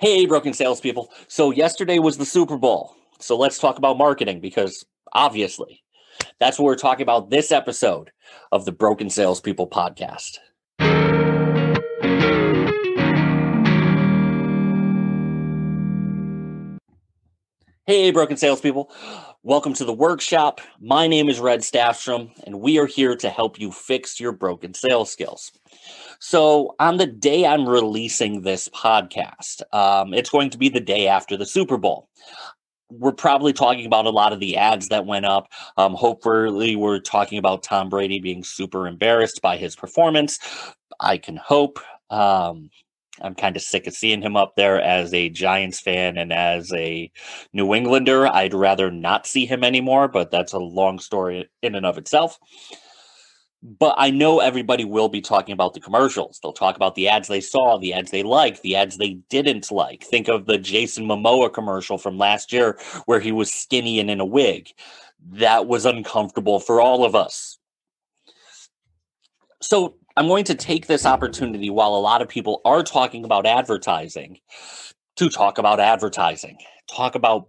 Hey, broken salespeople. So, yesterday was the Super Bowl. So, let's talk about marketing because obviously that's what we're talking about this episode of the Broken Salespeople podcast. Hey, broken salespeople. Welcome to the workshop. My name is Red Stafstrom, and we are here to help you fix your broken sales skills. So, on the day I'm releasing this podcast, um, it's going to be the day after the Super Bowl. We're probably talking about a lot of the ads that went up. Um, hopefully, we're talking about Tom Brady being super embarrassed by his performance. I can hope. Um, I'm kind of sick of seeing him up there as a Giants fan and as a New Englander. I'd rather not see him anymore, but that's a long story in and of itself. But I know everybody will be talking about the commercials. They'll talk about the ads they saw, the ads they liked, the ads they didn't like. Think of the Jason Momoa commercial from last year where he was skinny and in a wig. That was uncomfortable for all of us. So I'm going to take this opportunity while a lot of people are talking about advertising to talk about advertising, talk about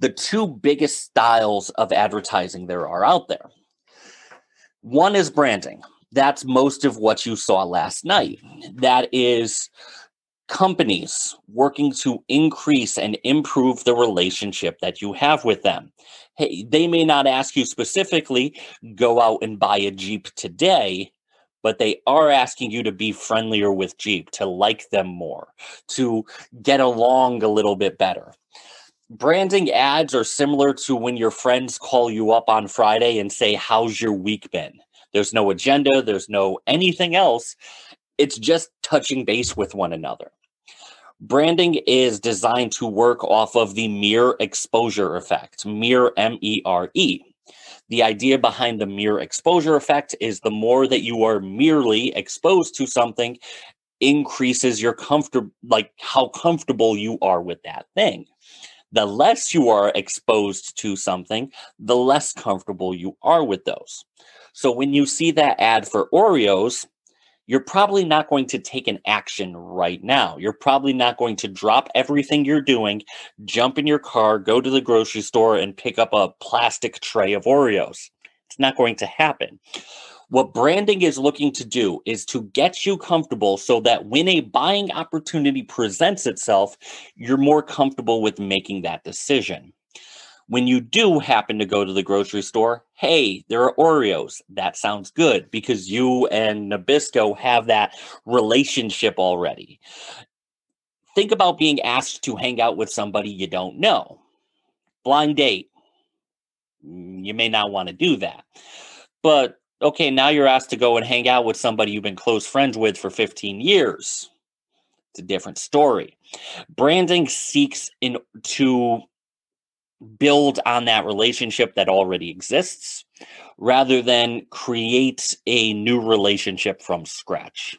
the two biggest styles of advertising there are out there. One is branding. That's most of what you saw last night. That is companies working to increase and improve the relationship that you have with them. Hey, they may not ask you specifically, go out and buy a Jeep today, but they are asking you to be friendlier with Jeep, to like them more, to get along a little bit better. Branding ads are similar to when your friends call you up on Friday and say, How's your week been? There's no agenda, there's no anything else. It's just touching base with one another. Branding is designed to work off of the mere exposure effect, mere M E R E. The idea behind the mere exposure effect is the more that you are merely exposed to something increases your comfort like how comfortable you are with that thing. The less you are exposed to something, the less comfortable you are with those. So when you see that ad for Oreos, you're probably not going to take an action right now. You're probably not going to drop everything you're doing, jump in your car, go to the grocery store, and pick up a plastic tray of Oreos. It's not going to happen. What branding is looking to do is to get you comfortable so that when a buying opportunity presents itself, you're more comfortable with making that decision when you do happen to go to the grocery store, hey, there are Oreos. That sounds good because you and Nabisco have that relationship already. Think about being asked to hang out with somebody you don't know. Blind date. Mm, you may not want to do that. But okay, now you're asked to go and hang out with somebody you've been close friends with for 15 years. It's a different story. Branding seeks in to build on that relationship that already exists rather than create a new relationship from scratch.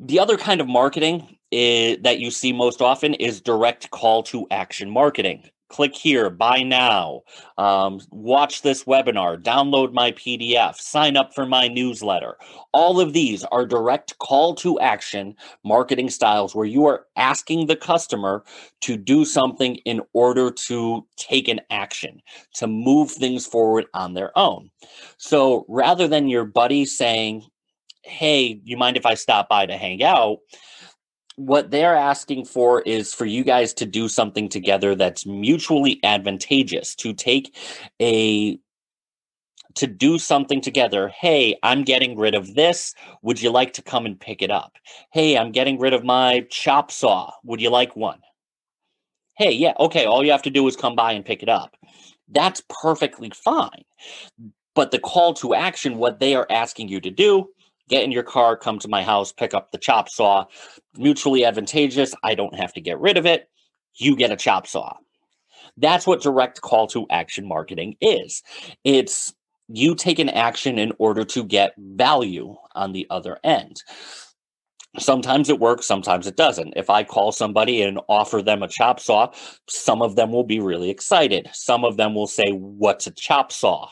The other kind of marketing is, that you see most often is direct call to action marketing click here, buy now, um, watch this webinar, download my PDF, sign up for my newsletter. All of these are direct call to action marketing styles where you are asking the customer to do something in order to take an action, to move things forward on their own. So rather than your buddy saying, Hey, you mind if I stop by to hang out? What they're asking for is for you guys to do something together that's mutually advantageous to take a to do something together. Hey, I'm getting rid of this. Would you like to come and pick it up? Hey, I'm getting rid of my chop saw. Would you like one? Hey, yeah, okay, all you have to do is come by and pick it up. That's perfectly fine. But the call to action, what they are asking you to do, get in your car, come to my house, pick up the chop saw. Mutually advantageous. I don't have to get rid of it. You get a chop saw. That's what direct call to action marketing is. It's you take an action in order to get value on the other end. Sometimes it works, sometimes it doesn't. If I call somebody and offer them a chop saw, some of them will be really excited. Some of them will say, What's a chop saw?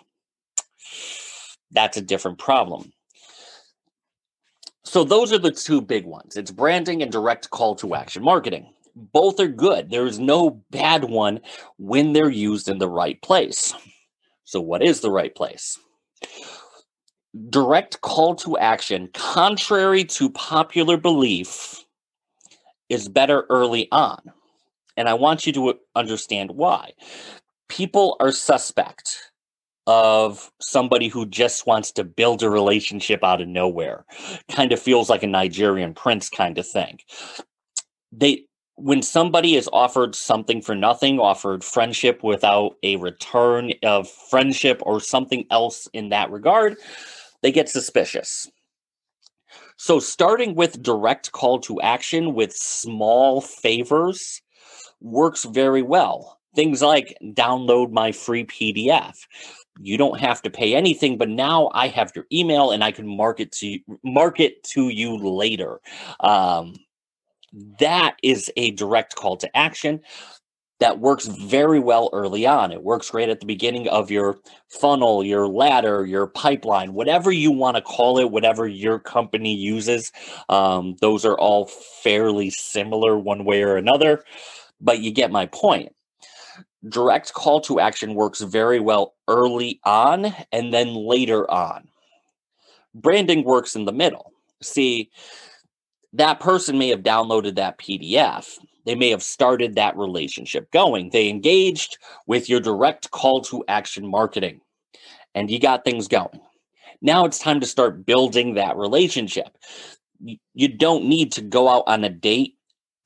That's a different problem So those are the two big ones. It's branding and direct call to action marketing. Both are good. There is no bad one when they're used in the right place. So what is the right place? Direct call to action, contrary to popular belief, is better early on. And I want you to understand why. People are suspect of somebody who just wants to build a relationship out of nowhere. Kind of feels like a Nigerian prince kind of thing. They when somebody is offered something for nothing, offered friendship without a return of friendship or something else in that regard, they get suspicious. So, starting with direct call to action with small favors works very well. Things like download my free PDF you don't have to pay anything but now i have your email and i can market to market to you later. Um, that is a direct call to action that works very well early on. It works great at the beginning of your funnel your ladder your pipeline whatever you want to call it whatever your company uses. Um, those are all fairly similar one way or another but you get my point direct call to action works very well early on and then later on. Branding works in the middle. See, that person may have downloaded that PDF. They may have started that relationship going. They engaged with your direct call to action marketing and you got things going. Now it's time to start building that relationship. You don't need to go out on a date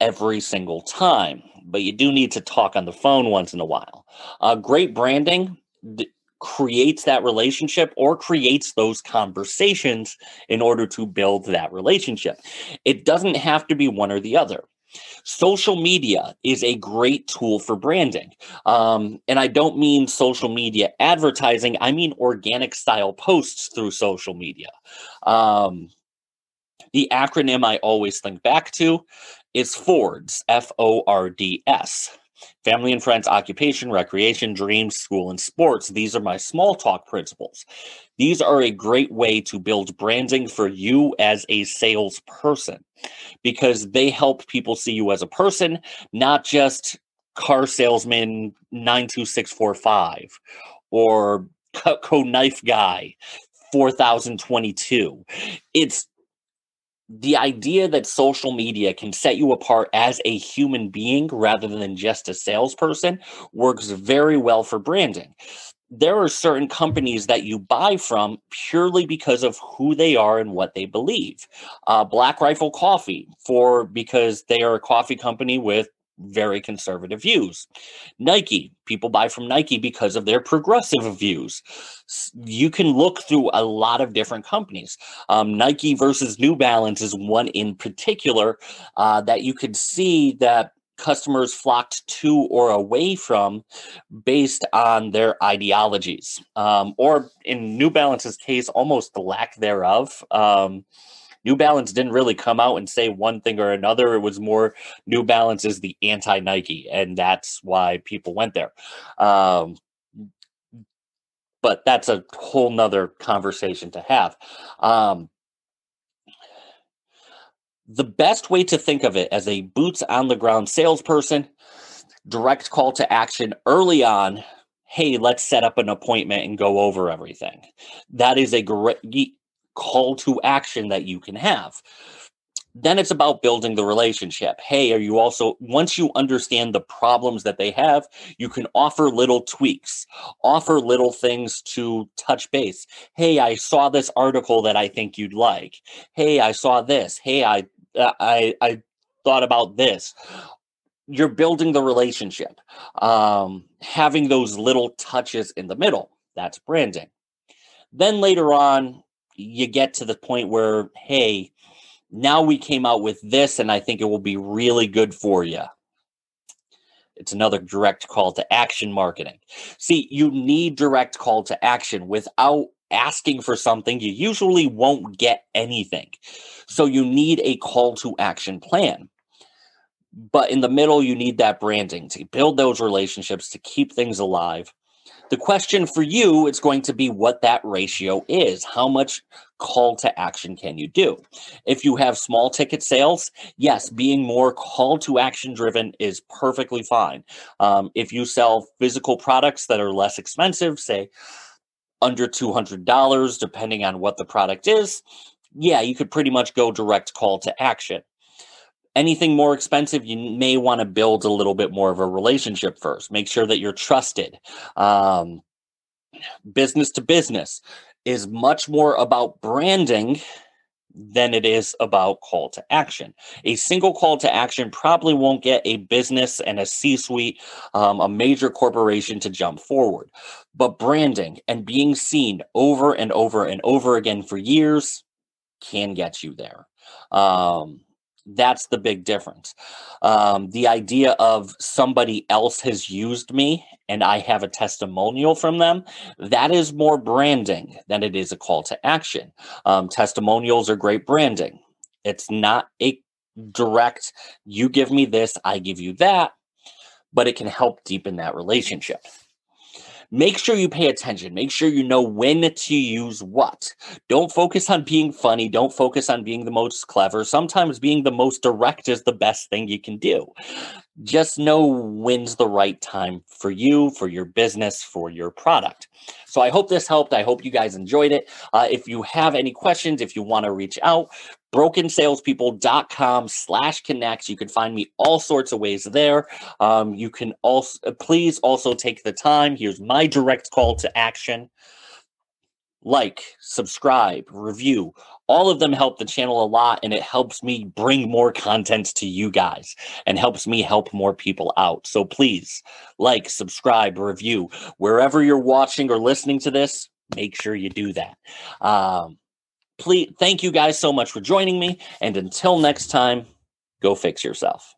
every single time but you do need to talk on the phone once in a while. Uh, great branding d- creates that relationship or creates those conversations in order to build that relationship. It doesn't have to be one or the other. Social media is a great tool for branding. Um, and I don't mean social media advertising, I mean organic style posts through social media. Um, the acronym I always think back to is FORDS, F O R D S. Family and friends, occupation, recreation, dreams, school, and sports. These are my small talk principles. These are a great way to build branding for you as a salesperson because they help people see you as a person, not just car salesman 92645 or Cutco knife guy 4022. It's the idea that social media can set you apart as a human being rather than just a salesperson works very well for branding. There are certain companies that you buy from purely because of who they are and what they believe. Uh, Black Rifle Coffee, for because they are a coffee company with very conservative views. Nike, people buy from Nike because of their progressive views. You can look through a lot of different companies. Um, Nike versus New Balance is one in particular uh, that you could see that customers flocked to or away from based on their ideologies, um, or in New Balance's case, almost the lack thereof. Um, New Balance didn't really come out and say one thing or another. It was more New Balance is the anti Nike, and that's why people went there. Um, but that's a whole nother conversation to have. Um, the best way to think of it as a boots on the ground salesperson, direct call to action early on. Hey, let's set up an appointment and go over everything. That is a great call to action that you can have. Then it's about building the relationship. Hey, are you also, once you understand the problems that they have, you can offer little tweaks, offer little things to touch base. Hey, I saw this article that I think you'd like. Hey, I saw this. Hey, I, uh, I, I thought about this you're building the relationship um, having those little touches in the middle that's branding then later on you get to the point where, hey, now we came out with this, and I think it will be really good for you. It's another direct call to action marketing. See, you need direct call to action without asking for something, you usually won't get anything. So you need a call to action plan. But in the middle, you need that branding to build those relationships, to keep things alive. The question for you is going to be what that ratio is. How much call to action can you do? If you have small ticket sales, yes, being more call to action driven is perfectly fine. Um, if you sell physical products that are less expensive, say under $200, depending on what the product is, yeah, you could pretty much go direct call to action. Anything more expensive, you may want to build a little bit more of a relationship first. Make sure that you're trusted. Um, business to business is much more about branding than it is about call to action. A single call to action probably won't get a business and a C suite, um, a major corporation to jump forward. But branding and being seen over and over and over again for years can get you there. Um, that's the big difference. Um, the idea of somebody else has used me and I have a testimonial from them, that is more branding than it is a call to action. Um, testimonials are great branding. It's not a direct, you give me this, I give you that, but it can help deepen that relationship make sure you pay attention. Make sure you know when to use what. Don't focus on being funny. Don't focus on being the most clever. Sometimes being the most direct is the best thing you can do. Just know when's the right time for you, for your business, for your product. So I hope this helped. I hope you guys enjoyed it. Uh, if you have any questions, if you want to reach out, brokensalespeople.com slash connect. You can find me all sorts of ways there. Um, you can also, please also take the time. Here's my direct call to action. Like, subscribe, review. All of them help the channel a lot and it helps me bring more content to you guys and helps me help more people out. So please like, subscribe, review. Wherever you're watching or listening to this, make sure you do that. Um, please thank you guys so much for joining me and until next time go fix yourself